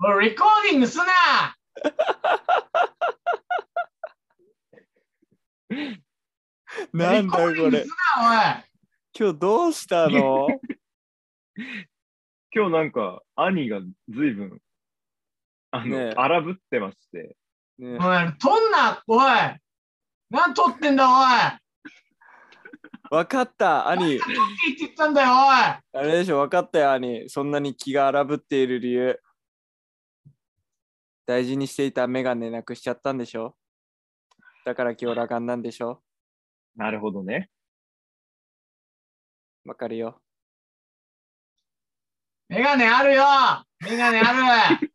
おいレコーディングすな。なんだよこれ。今日どうしたの？今日なんか、兄が随分、あの、ねえ。荒ぶってまして、ねおいおい撮んなおい。何撮ってんだおい。わかった、兄。撮って言って言ったんだよおい。あれでしょ、わかったよ、兄。そんなに気が荒ぶっている理由。大事にしていたメガネなくしちゃったんでしょ？だから今日裸眼なんでしょ？なるほどね。わかるよ。メガネあるよメガネある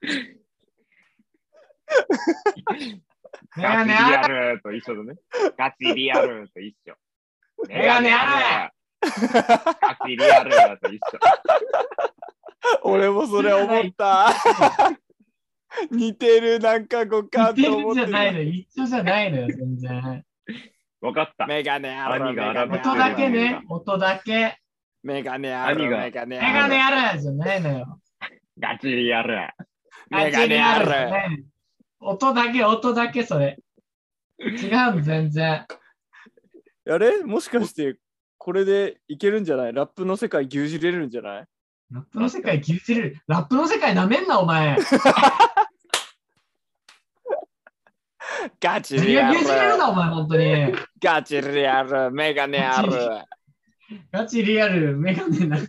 メガガチリアネあるルと一緒だね。ガチリアルと一緒。メガネある ガチリアルと一緒。俺もそれ思った。似てる、なんか五似感てると思ってんじゃないのよ一緒じゃないのよ、全然。わかった。メガネある。兄が荒ぶってる音だけね、音だけ。メガネある。兄が？メガネメガネある。あるじゃないのよ。ガチリアル。メガネある。音だけ、音だけ、それ。違うの、全然。あれ？もしかして、これでいけるんじゃない？ラップの世界牛耳れるんじゃない？ラップの世界牛耳れる。ラップの世界なめんな、お前。ガチ何リアルが牛。耳れるな、お前、本当に。ガチリアル。メガネある。ガチリアル、メガネな。そ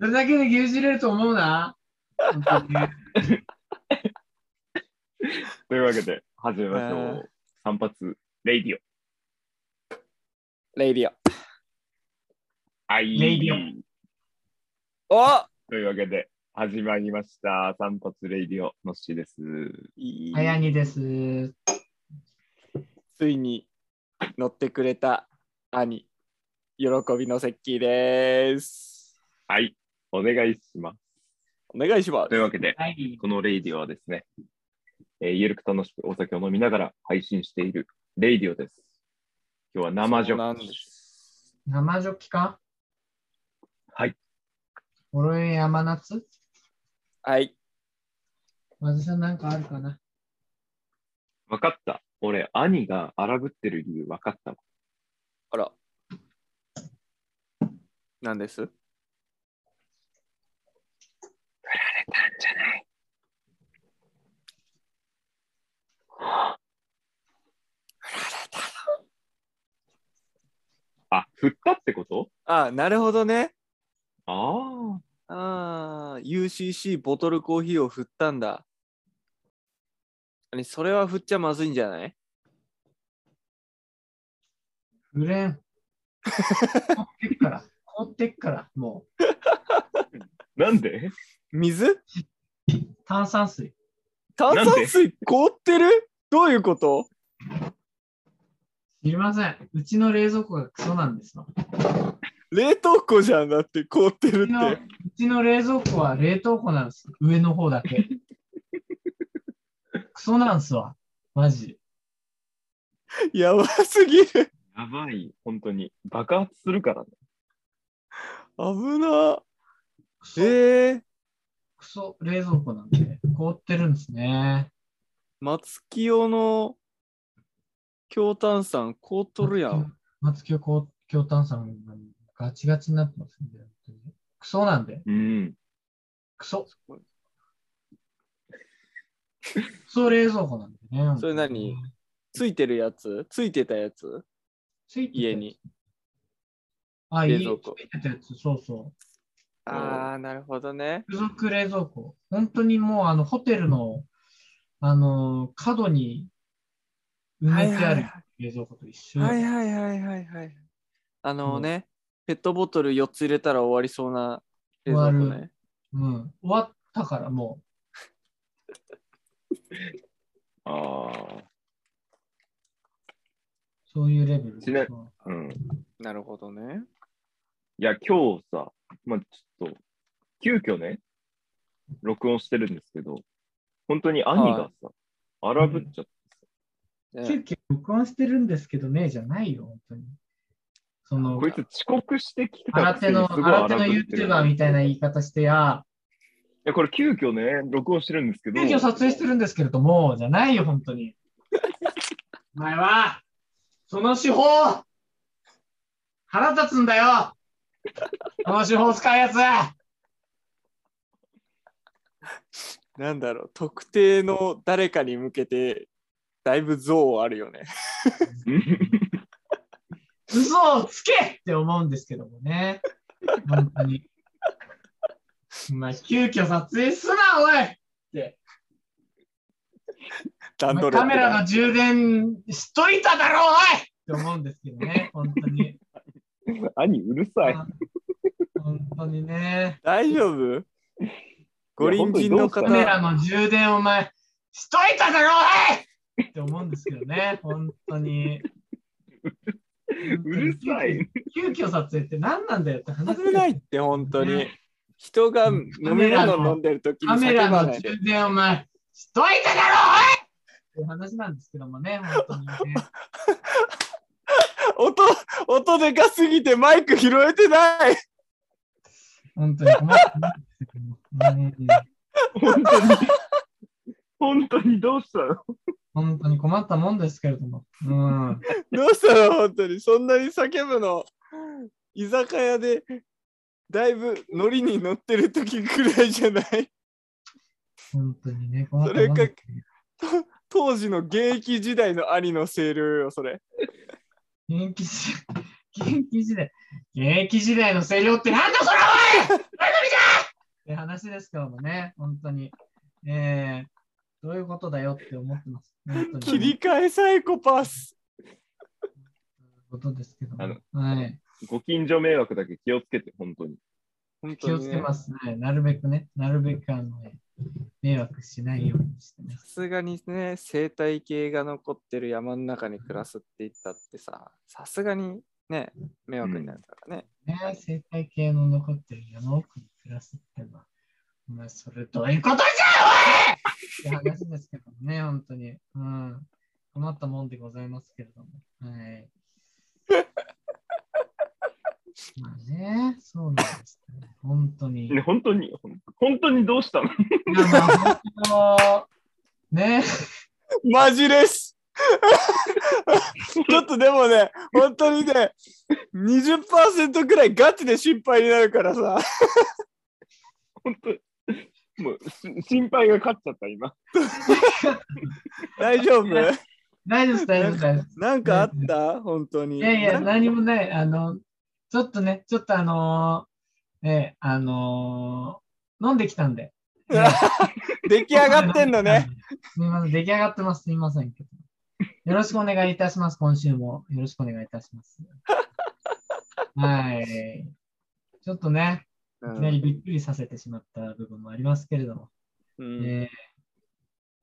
れだけで牛耳れると思うな。というわけで、始めましょう。散髪レイディオ。レイディはい。レイデオ。おというわけで、始まりました。散髪レイディオのっしーです。いいはやにです。ついに乗ってくれた兄、喜びの石器です。はい。お願いします。お願いしますという。わけで、はい。このレイディオはですね、えーゆるく楽しくお酒を飲みながら配信しているレイディオです。今日は生ジョそうなんでッキ。す。生ジョッキか？はい。おろえ山夏？はい。まずさんなんかあるかな？わかった。俺、兄が荒ぶってる理由わかったわ。あら。なんです？なんじゃないあ、振ったってこと？あ、なるほどね。ああ。ああ、UCC ボトルコーヒーを振ったんだ。あれそれは振っちゃまずいんじゃない？フレン。凍ってっから。凍ってっから、も なんで？水？う。炭酸水。炭酸水凍ってる？どういうこと？知りません。うちの冷蔵庫がクソなんですわ。冷凍庫じゃんだって凍ってるうちのうっちの冷蔵庫は冷凍庫なんです。上の方だけ。クソなんすわ。マジ。て。やばすぎる。やばい。本当に。爆発するからね。危な。クソ、えー、クソ冷蔵庫なんで凍ってるんですね。松清の強炭酸凍っとるやん。松清高強炭酸がガチガチになってますんで。本当にクソなんで。うん。クソ。クソ冷蔵庫なんでね。それ何？ついてるやつ？ついてたやつ？ついて家に。あ、家冷蔵庫ついてたやつ、そうそう。ああ、なるほどね。付属冷蔵庫。本当にもう、あの、ホテルの、あの、角に埋めてある冷蔵庫と一緒。はいはいはいはいはい。あのね、ペットボトル4つ入れたら終わりそうな冷蔵庫終わね。うん。終わったから、も ああ。う、そういうレベル。ちなうんうん。なるほどね。いや、今日さ、まあ、ちょっと、急遽ね、録音してるんですけど、本当に兄がさ、荒ぶっちゃってね急遽録音してるんですけどね、じゃないよ、本当に。その、こいつ遅刻してきた新手の、新手の YouTuber みたいな言い方してや、や、これ急遽ね、録音してるんですけど。急遽撮影してるんですけれども、じゃないよ、本当に。お前は、その手法、腹立つんだよ。この手法使うやつ。なんだろう、特定の誰かに向けて、だいぶ像あるよね。嘘をつけって思うんですけどもね。本当に。まあ、急遽撮影すな、おいって。カメラの充電しといただろう、おいって思うんですけどね、本当に。兄、うるさい。本当にね。大丈夫？ご隣人の方カメラの充電お前、しといただろう、おいって思うんですけどね、本当に。うるさい。急遽撮影って何なんだよって話危ないって本当に。人が飲み物飲んでる時にカメラ叫ばないで。の充電お前、しといただろう、おいっていう話なんですけどもね、本当にね。音、音でかすぎてマイク拾えてない。本当に困ったんですけども。うん本当に。本当にどうしたの？本当に困ったもんですけれども。うん。どうしたの？本当に。そんなに叫ぶの？居酒屋でだいぶノリに乗ってる時くらいじゃない？本当にね、困ったもんですけど当時の現役時代の兄の声量よ、それ。現役時現役時代、現役時代の声量ってなんだそれおい何のみだって話ですけどもね、本当に。えー、どういうことだよって思ってます。切り替えサイコパス。ことですけど。はい。ご近所迷惑だけ気をつけて、本当に。本気をつけますね。なるべくね、なるべくあの、迷惑しないようにしてます。さすがにね、生態系が残ってる山の中に暮らすって言ったってさ、さすがにね、迷惑になるからね。ね、生態系の残ってる山奥に暮らすってのは、お前それどういうことじゃおいって話ですけどね、本当に。うん。困ったもんでございますけれども。はい。まあね、そうなんです、ね。本当に。ね、本当に、本当にどうしたの？いやまあ本当ね、マジです ちょっとでもね、本当にね、20%くらいガチで心配になるからさ、本当もうし心配が勝っちゃった、今。大丈夫？大丈夫です、大丈夫です大丈夫です。なんかあった？本当に。いやいや、何もない。あの、ちょっとね、ちょっとあのー、え、あのー、飲んできたんで。ね 出来上がってんのね。。すみません、出来上がってます。すみません。よろしくお願いいたします。今週もよろしくお願いいたします。はい。ちょっとね、いきなりびっくりさせてしまった部分もありますけれども、うんえ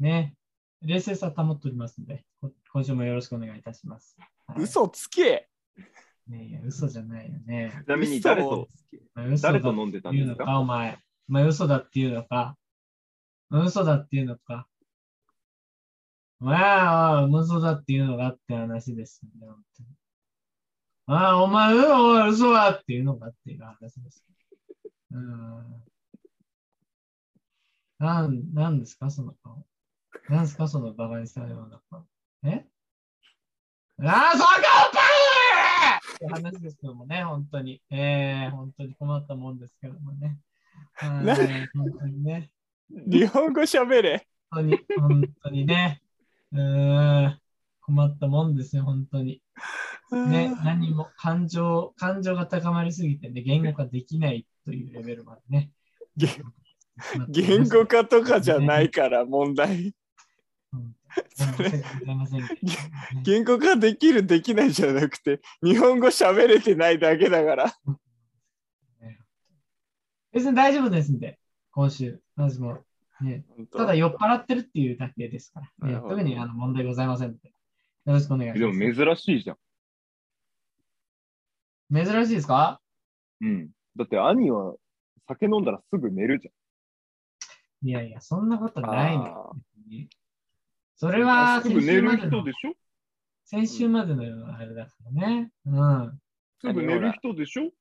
ーね、冷静さ保っておりますので、こ今週もよろしくお願いいたします。はい嘘つけねいや、嘘じゃないよね。ちなみに誰と、まあ嘘だ誰と飲んでたんですか？言うのか、お前。お前嘘だっていうのか。お前嘘だっていうのか。お前は嘘だっていうのかって話ですよね、本当に。ああ、お前、嘘だっていうのかっていう話です。うん。なん、なんですか、その顔。なんですか、そのバカにしたような顔。え？ああ、その顔パーって話ですけどもね、本当に。ええ本当に困ったもんですけどもね。はいな本当にね。日本語喋れ。本当に、本当にね。うーん、困ったもんですよ、本当に。ね、何も感情、感情が高まりすぎてね、言語化できないというレベルまでね。言言語化とかじゃないから問題。言語化できるできないじゃなくて、日本語喋れてないだけだから。別に大丈夫ですんで、今週、私も、ね、ただ酔っ払ってるっていうだけですから、ね特にあの問題ございませんので、よろしくお願いしでもます。珍しいじゃん。珍しいですか？うん。だって兄は酒飲んだらすぐ寝るじいやいや、そんなことないのそれゃん。はすぐ寝る人でしょ？先週までのあれだからね。うん。すぐ寝る人でしょ？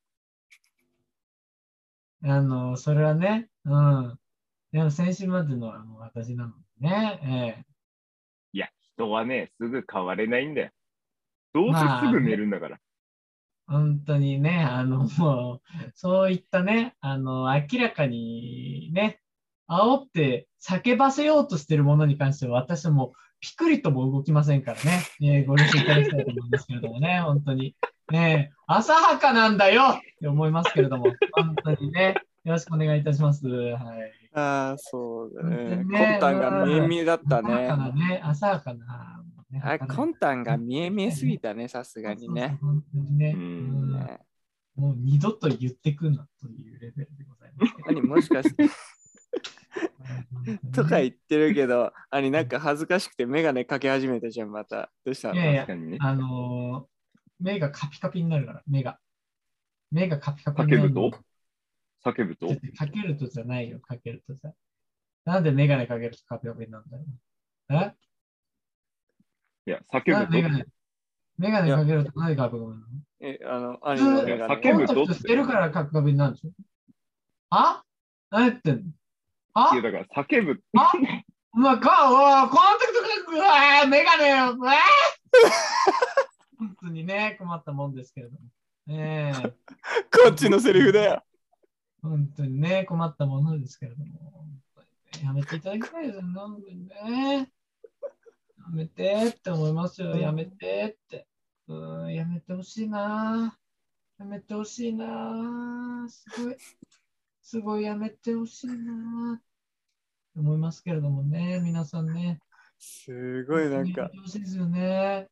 あの、それはね、うん。でも先週までのはもう私なのでね。えいや、人はね、すぐ変われないんだよ。どうせすぐ寝るんだから。え本当にね、あの、もう、そういったね、あの、明らかにね、煽って叫ばせようとしてるものに関しては、私はもう、ピクリとも動きませんからね、えーご了承いただきたいと思いますけれどもね、本当に。ねえ浅はかなんだよって思いますけれども、本当にね、よろしくお願いいたします。はい。ああ、そうだね。ね魂胆が見え見えだった浅はかね。なね、浅はかな。ねあ魂胆が見え見えすぎたね、さすがにね。もう二度と言ってくんなというレベルでございますけど。兄もしかして とかい言ってるけど、兄なんか恥ずかしくてメガネかけ始めたじゃん、また。どうしたの？いやいや確かにね。あのー目がカピカピになるから、目が。目がカピカピに叫なるぶと？叫ぶと？ちょっとかけるとじゃないよ、かけるとじゃ。なんでメガネかけるとカピカピになるんだよ。いや、え叫ぶとメガネメガネかけるとなんでカピカピになるの？え、あの、兄のメガネ。叫ぶとしてるからカピカピになるでしょ？あ？何言ってんの？あ？いや、だから叫ぶ。お前か、おいコンタクトか、うわーメガネよ、うわー本当にね、困ったもんですけれども。ええこっちのセリフだよ。本当にね、困ったものですけれども。やめていただきたいですよね、本当にね。やめてって思いますよ、やめてって。うん、やめてほしいな。やめてほしいな。すごい、すごいやめてほしいな。って思いますけれどもね、皆さんね。すごいなんかしいですよね。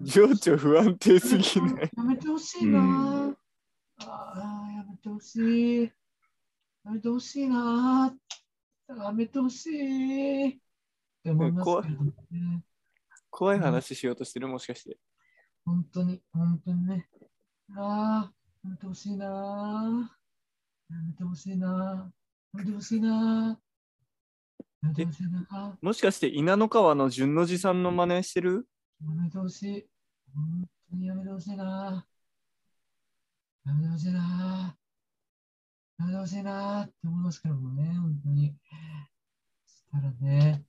情緒不安定すぎない？やめてほしいな。ああ、やめてほしい。やめてほしいな。やめてほしい。って思いますけれどもね。怖い話しようとしてるもしかして。本当に、本当にね。ああ、やめてほしいな。やめてほしいな。やめてほしいな。やめてほしいな。もしかして稲の川の純の字さんの真似してる？やめてほしい。本当にやめてほしいな。やめてほしいな。やめてほしいなって思いますけどもね、本当に。そしたらね、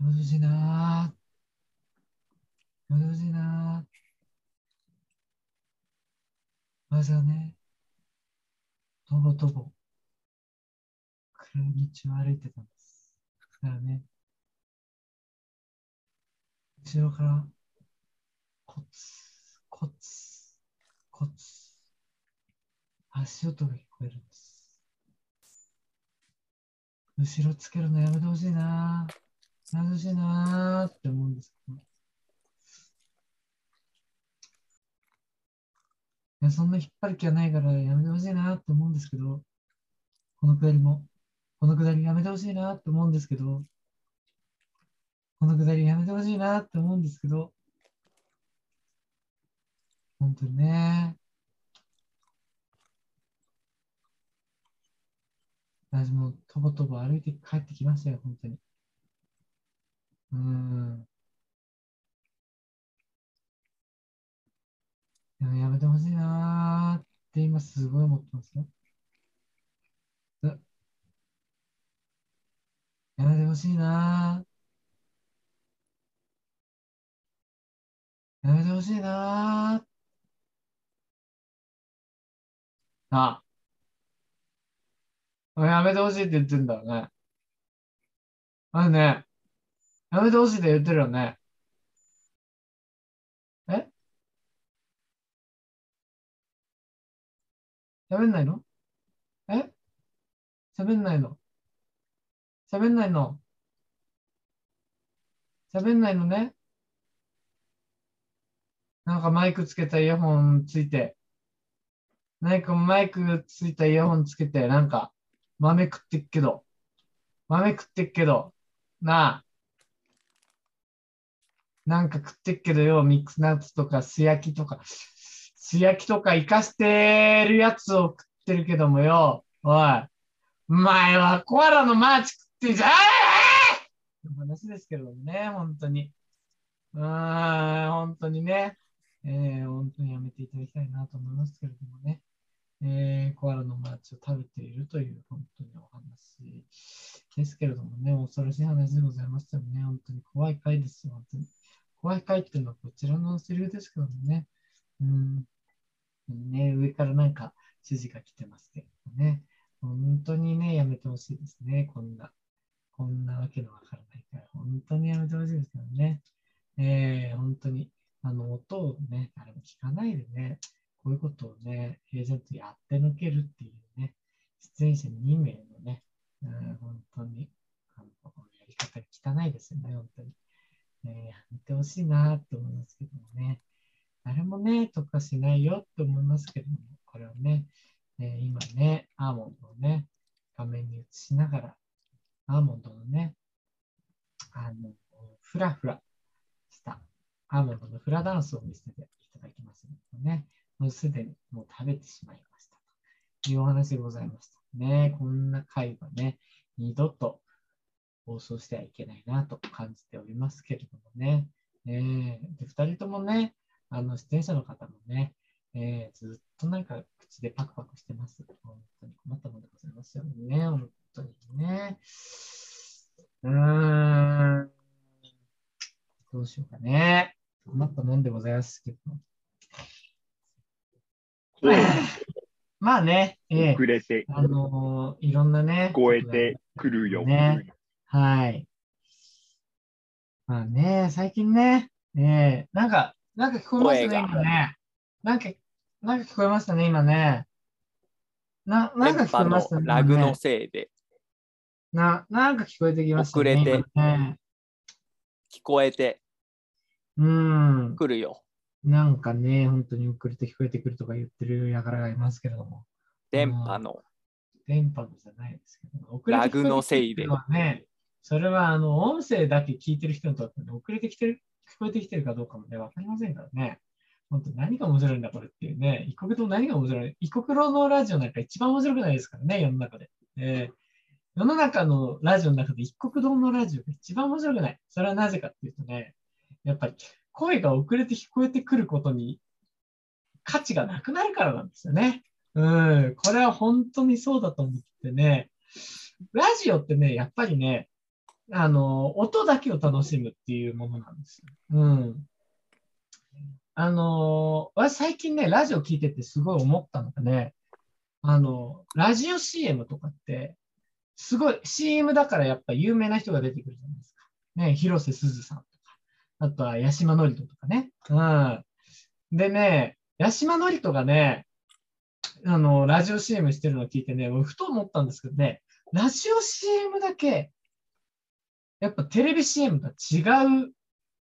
やめてほしいな。やめてほしいな。私はね、とぼとぼ、暗い道を歩いてたんです。そしたらね、後ろから、コツ、コツ、コツ、足音が聞こえるんです。後ろつけるのやめてほしいなやめてほしいなって思うんですけど。いや、そんな引っ張る気はないからやめてほしいなって思うんですけど、このくだりも、このくだりやめてほしいなって思うんですけど、このくだりやめてほしいなって思うんですけど、本当にね。私もとぼとぼ歩いて帰ってきましたよ、本当に。うん。でもやめてほしいなーって今すごい思ってますよ。やめてほしいなー。やめてほしいなー。あ。やめてほしいって言ってんだよね。あれね。やめてほしいって言ってるよね。え？喋んないの？え？喋んないの？喋んないの？喋んないのね？なんかマイクつけたイヤホンついて、なんかマイクついたイヤホンつけて、なんか豆食ってっけど、豆食ってっけど、なあ、なんか食ってっけどよ、ミックスナッツとか素焼きとか、素焼きとか活かしてるやつを食ってるけどもよ、おい、お前はコアラのマーチ食ってんじゃん話ですけどもね、本当に。うーん、本当にね。えー、本当にやめていただきたいなと思いますけれどもね。えーコアラのマーチを食べているという本当にお話ですけれどもね、恐ろしい話でございましたよね。本当に怖い回ですよ、本当に。怖い回っていうのはこちらのセリフですけどもね。うん。ね、上からなんか指示が来てますけどね。本当にね、やめてほしいですね、こんな。こんなわけのわからないから、本当にやめてほしいですけどね。えー、本当に、あの、音をね、誰も聞かないでね、こういうことをね、平然とやってのけるっていうね、出演者2名のね、うん、本当に、あのやり方が汚いですよね、本当に。えーやめてほしいなって思いますけどもね。誰もね、とかしないよって思いますけども、これをね、えー今ね、アーモンドをね、画面に映しながら、アーモンドのね、あの、ふらふらした、アーモンドのフラダンスを見せていただきますのでね、もうすでにもう食べてしまいましたというお話でございました。ね、こんな回はね、二度と放送してはいけないなと感じておりますけれどもね。えーで、二人ともね、あの、出演者の方もね、えーずっとなんか口でパクパクしてます。本当に困ったものでございますよね。本当にね。うーん。どうしようかね。困ったもんでございますけど。まあね、えー遅れてあのーいろんなね。聞こえてくるよ。ねはい。まあね、最近ね、ねなんか、なんか聞こえましたね、今ね。なんか、なんか聞こえましたね、今ね。な、なんか聞こえましたね。ラグのせいでな、なんか聞こえてきましたね。遅れて今ね。聞こえてうん。くるよ。なんかね、本当に遅れて聞こえてくるとか言ってる輩がいますけれども。電波の電波のじゃないですけど、遅れてラグのせいで聞こえてきてるのはね、それはあの音声だけ聞いてる人にとって、遅れてきてる、聞こえてきてるかどうかもね、わかりませんからね。本当何が面白いんだこれっていうね。一国と何が面白い一国ロのラジオなんか一番面白くないですからね、世の中で。えー世の中のラジオの中で一国堂のラジオが一番面白くない。それはなぜかっていうとね、やっぱり声が遅れて聞こえてくることに価値がなくなるからなんですよね。うん、これは本当にそうだと思ってね、ラジオってね、やっぱりね、あの、音だけを楽しむっていうものなんですよ。うん。あの、私最近ね、ラジオ聞いててすごい思ったのがね、あの、ラジオ CM とかって、すごい CM だからやっぱ有名な人が出てくるじゃないですか。ね、広瀬すずさんとか、あとは八島のりととかね。うん。でね、八島のりとがね、あの、ラジオ CM してるのを聞いてね、ふと思ったんですけどね、ラジオ CM だけ、やっぱテレビ CM とは違う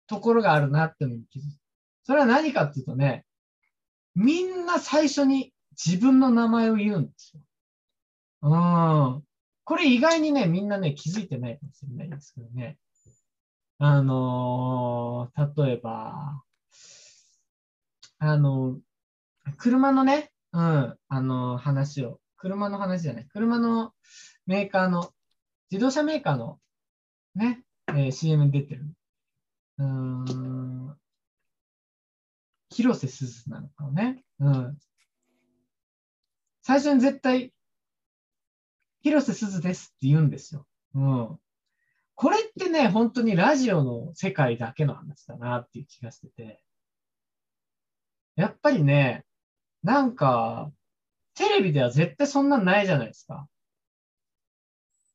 ところがあるなってのに気づいた。それは何かっていうとね、みんな最初に自分の名前を言うんですよ。うん。これ意外にね、みんなね、気づいてないかもしれないですけどね。あのー例えば、あの、車のね、うん、あの、話を、車の話じゃない、車のメーカーの、自動車メーカーの、ね、えー CM に出てる、うん、広瀬すずなのかね、うん。最初に絶対、広瀬すずですって言うんですよ。うん。これってね、本当にラジオの世界だけの話だなっていう気がしてて。やっぱりね、なんか、テレビでは絶対そんなんないじゃないですか。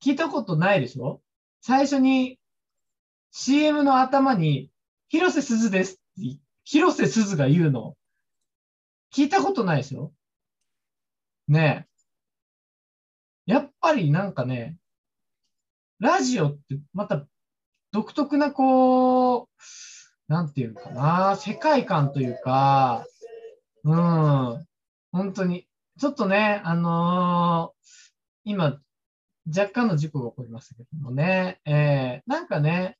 聞いたことないでしょ？最初に CM の頭に、広瀬すずですって、広瀬すずが言うの。聞いたことないでしょねえ。やっぱりなんかね、ラジオってまた独特なこう、なんていうかな、世界観というか、うん、本当に、ちょっとね、あのー今、若干の事故が起こりましたけどもね、えーなんかね、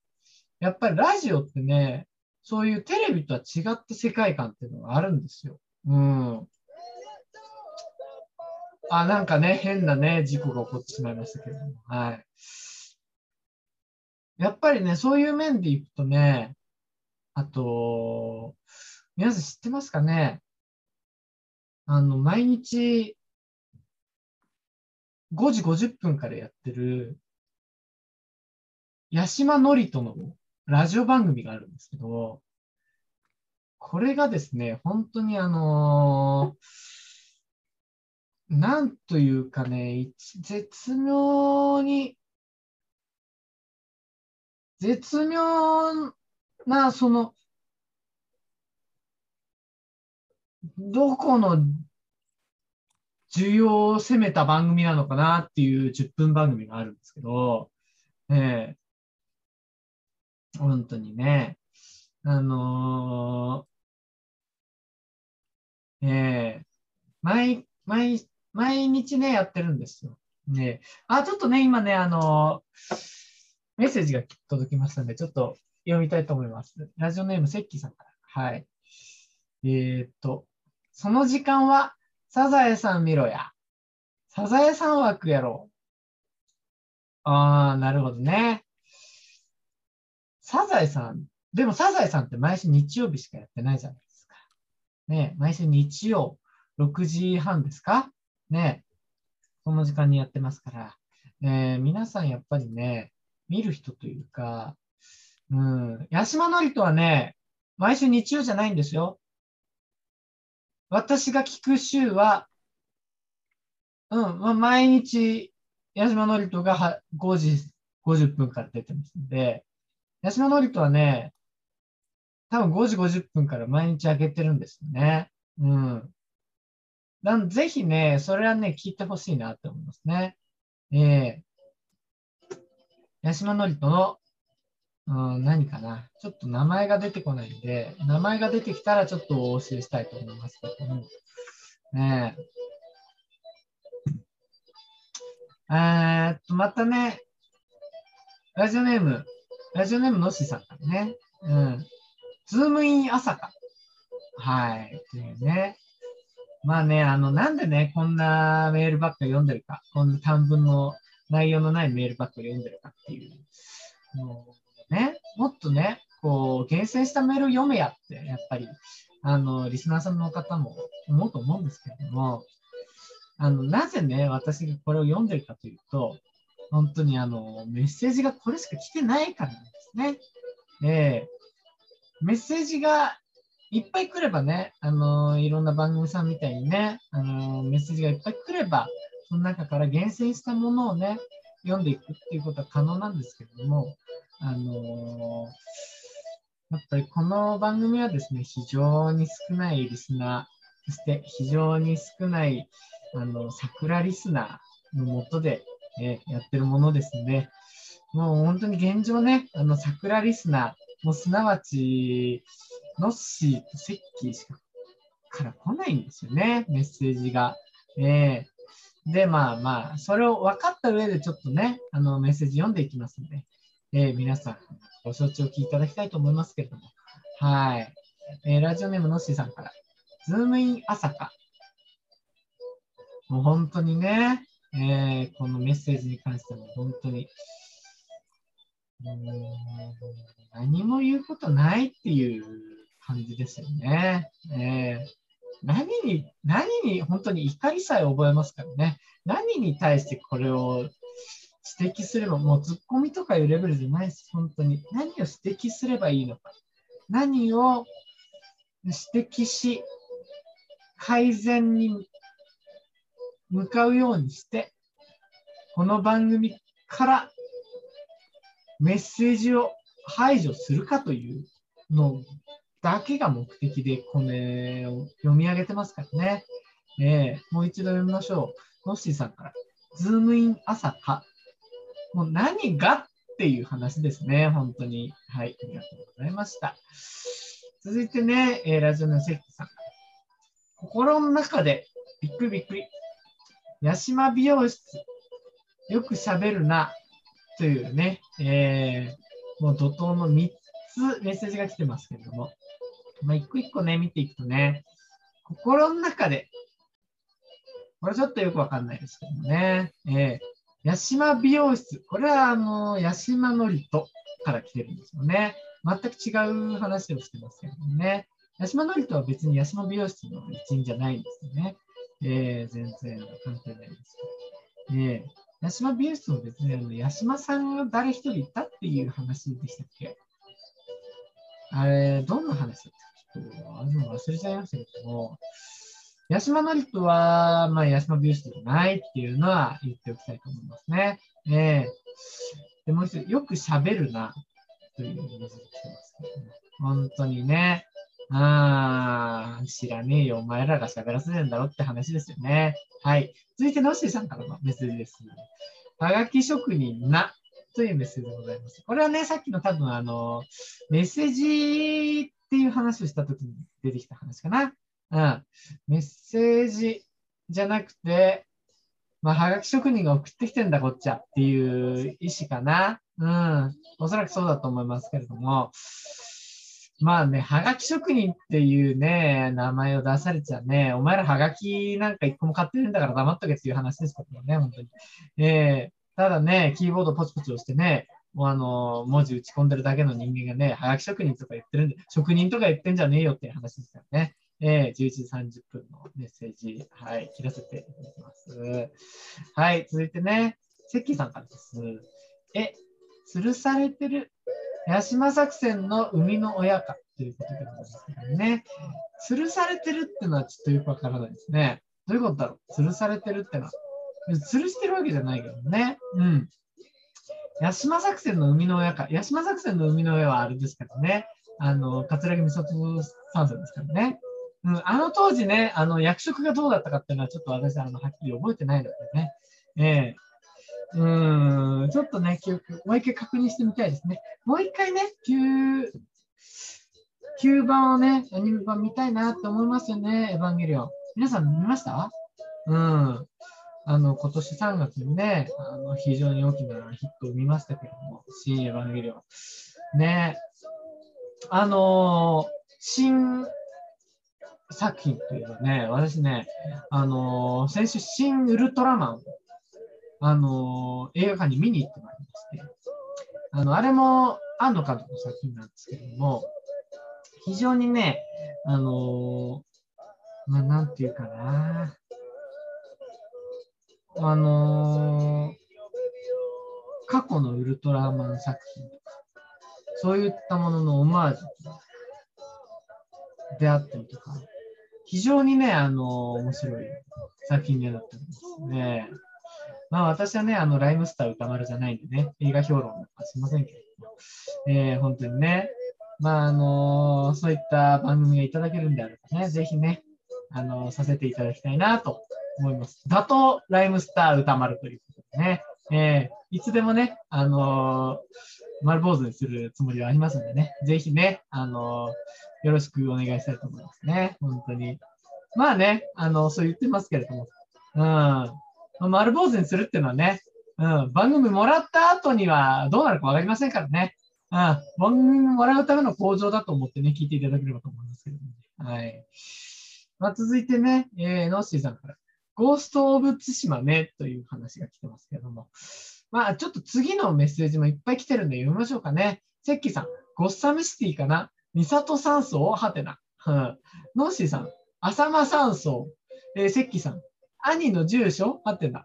やっぱりラジオってね、そういうテレビとは違った世界観っていうのがあるんですよ。うん。あ、なんかね、変なね、事故が起こってしまいましたけども、はい。やっぱりね、そういう面でいくとね、あと、皆さん知ってますかね？あの、毎日5時50分からやってる、八島のりとのラジオ番組があるんですけど、これがですね、本当にあのーなんというかね、絶妙に、絶妙な、その、どこの需要を攻めた番組なのかなっていう10分番組があるんですけど、ええ本当にね、あのーええ毎、毎、毎日ね、やってるんですよ。ねあ、ちょっとね、今ね、あのメッセージが届きましたので、ちょっと読みたいと思います。ラジオネーム、セッキーさんから。はい。えーっと、その時間は、サザエさん見ろや。サザエさん枠やろう。あ、なるほどね。サザエさん、でもサザエさんって毎週日曜日しかやってないじゃないですか。ね毎週日曜、6時半ですか？ねこの時間にやってますから。え皆さんやっぱりね、見る人というか、うん、八島のりとはね、毎週日曜じゃないんですよ。私が聞く週は、うん、まあ、毎日、八島のりとが5時50分から出てますんで、八島のりとはね、多分5時50分から毎日上げてるんですよね。うん。なんぜひね、それはね、聞いてほしいなって思いますね。ええ八島のりとの、うん、何かな。ちょっと名前が出てこないんで、名前が出てきたらちょっとお教えしたいと思いますけども。ねえ。えーっと、またね、ラジオネーム、ラジオネームのしさんからね。うん。ズームイン朝か。はい。っていうね。まあね、あの、なんでね、こんなメールばっか読んでるか、こんな短文の内容のないメールばっか読んでるかっていう。もうね、もっとね、こう、厳選したメールを読めやって、やっぱり、あの、リスナーさんの方も思うと思うんですけれども、あの、なぜね、私がこれを読んでるかというと、本当にあの、メッセージがこれしか来てないからなんですね。ええメッセージがいっぱい来ればね、あの、いろんな番組さんみたいにね、あの、メッセージがいっぱい来れば、その中から厳選したものをね、読んでいくっていうことは可能なんですけれども、あのやっぱりこの番組はですね、非常に少ないリスナー、そして非常に少ない、あの、桜リスナーのもとで、えやってるものですので、もう本当に現状ね、あの、桜リスナー、もうすなわち、ノッシーとセッキーしかから来ないんですよね、メッセージが。えーで、まあまあ、それを分かった上でちょっとね、あの、メッセージ読んでいきますので、えー皆さん、ご承知おきいただきたいと思いますけれども。はい。えーラジオネームのしーさんから、ズームイン朝か。もう本当にね、えーこのメッセージに関しても本当に、何も言うことないっていう感じですよね。えー何に、何に本当に怒りさえ覚えますからね。何に対してこれを指摘すれば、もうツッコミとかいうレベルじゃないです。本当に。何を指摘すればいいのか。何を指摘し、改善に向かうようにして、この番組からメッセージを排除するかというのだけが目的でこれを読み上げてますからね。えーもう一度読みましょう。ノッシーさんから。ズームイン朝か。もう何がっていう話ですね。本当に。はい。ありがとうございました。続いてね、えーラジオのセッキさん。心の中でびっくりびっくり。八島美容室。よく喋るな。というね、えーもう怒涛の3つメッセージが来てますけれども。まあ、一個一個ね、見ていくとね、心の中で、これちょっとよくわかんないですけどもね、えー、八島美容室、これはあの、八島のりとから来てるんですよね。全く違う話をしてますけどね。八島のりとは別に八島美容室の一員じゃないんですよね。えー、全然関係ないですええ八島美容室も別にあの、八島さんが誰一人いたっていう話でしたっけ？あれ、どんな話だったっけちょっと忘れちゃいましたけども、八島のりとは、まあ、八島美容室じゃないっていうのは言っておきたいと思いますね。ええでもう一つ、よく喋るな、というメッセージが来てますけども、本当にね、あー、知らねえよ、お前らが喋らせてんだろって話ですよね。はい。続いて、ノッシーさんからのメッセージです。はがき職人な、というメッセージでございます。これはね、さっきの多分あの、メッセージっていう話をしたときに出てきた話かな。うん。メッセージじゃなくて、まあ、はがき職人が送ってきてんだ、こっちはっていう意思かな。うん。おそらくそうだと思いますけれども。まあね、はがき職人っていうね、名前を出されちゃね、お前らはがきなんか一個も買ってるんだから黙っとけっていう話ですけどね、本当に。えーただね、キーボードポチポチ押してね、もうあの、文字打ち込んでるだけの人間がね、はがき職人とか言ってるんで、職人とか言ってんじゃねえよっていう話ですからね。えー、11時30分のメッセージ、はい、切らせていただきます。はい、続いてね、セッキーさんからです。え、吊るされてる、八島作戦の生みの親か？ということでございますけどね。吊るされてるっていうのはちょっとよくわからないですね。どういうことだろう？吊るされてるってのは。吊るしてるわけじゃないけどね。うん。八島作戦の生みの親か？八島作戦の生みの親はあれですからね。あの、桂木美里三世ですからね。うん、あの当時ね、あの、役職がどうだったかっていうのはちょっと私、あの、はっきり覚えてないのでね。ええうん、ちょっとね、記憶、もう一回確認してみたいですね。もう一回ね、9、9番をね、アニメ版見たいなって思いますよね、エヴァンゲリオン。皆さん見ました？うん。あの、今年3月にね、あの、非常に大きなヒットを見ましたけども、新エヴァンゲリオン。ね。あのー新作品というのね、私ね、あのー先週、新ウルトラマンを、あのー映画館に見に行ってまいりまして、あの、あれも、庵野監督の作品なんですけれども、非常にね、あのーまあ、なんていうかな、あの過去のウルトラマン作品とか、そういったもののオマージュであったりとか、非常にね、あの面白い作品になってますね。まあ私はね、あの、ライムスター歌丸じゃないんでね、映画評論なんかしませんけど、えー本当にね、まああのそういった番組がいただけるんであればね、ぜひね、あのさせていただきたいなと思います。打倒ライムスター歌丸ということでね、えーいつでもね、あのー丸坊主にするつもりはありますんでね、ぜひね、あのよろしくお願いしたいと思いますね。本当に。まあね、あのそう言ってますけれども、うん。丸坊主にするっていうのはね、うん、番組もらった後にはどうなるかわかりませんからね。うん、番組もらうための向上だと思ってね、聞いていただければと思いますけれども、ね。はい。まあ、続いてね、えー、ノッシーさんから、ゴースト・オブ・ツシマね、という話が来てますけども。まあ、ちょっと次のメッセージもいっぱい来てるんで読みましょうかね。セッキーさん、ゴッサムシティかな？ミサト山荘はてな。ノッシーさん、浅間山荘。えー、セッキーさん、兄の住所はてな。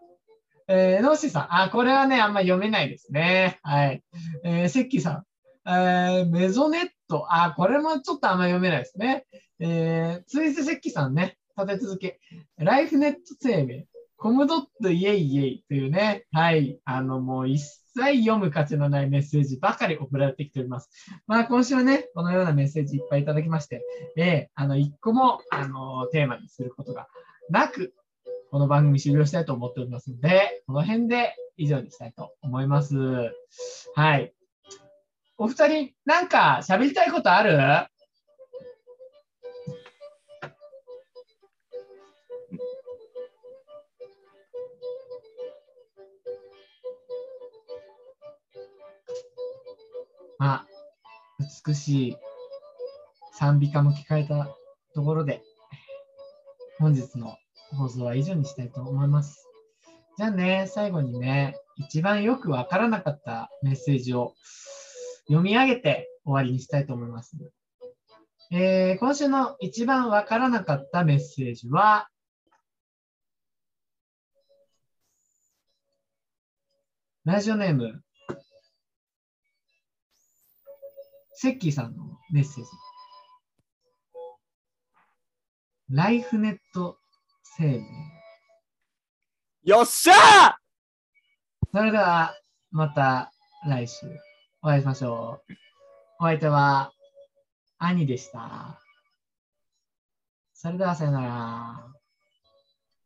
えー、ノッシーさん、あ、これはね、あんま読めないですね。はい。えー、セッキーさん、えー、メゾネット。あ、これもちょっとあんま読めないですね。えー、続いてセッキーさんね、立て続け。ライフネット生命。コムドットイエイイエイというね、はい、あの、もう一切読む価値のないメッセージばかり送られてきております。まあ、今週はね、このようなメッセージいっぱいいただきまして、えー、あの、一個も、あの、テーマにすることがなく、この番組終了したいと思っておりますので、この辺で以上にしたいと思います。はい。お二人、なんか喋りたいことある？まあ、美しい賛美歌も聞かれたところで、本日の放送は以上にしたいと思います。じゃあね、最後にね、一番よくわからなかったメッセージを読み上げて終わりにしたいと思います。えー今週の一番わからなかったメッセージは、ラジオネーム、セッキーさんのメッセージ。ライフネット生命。よっしゃそれでは、また来週お会いしましょう。お相手は、兄でした。それではさよなら。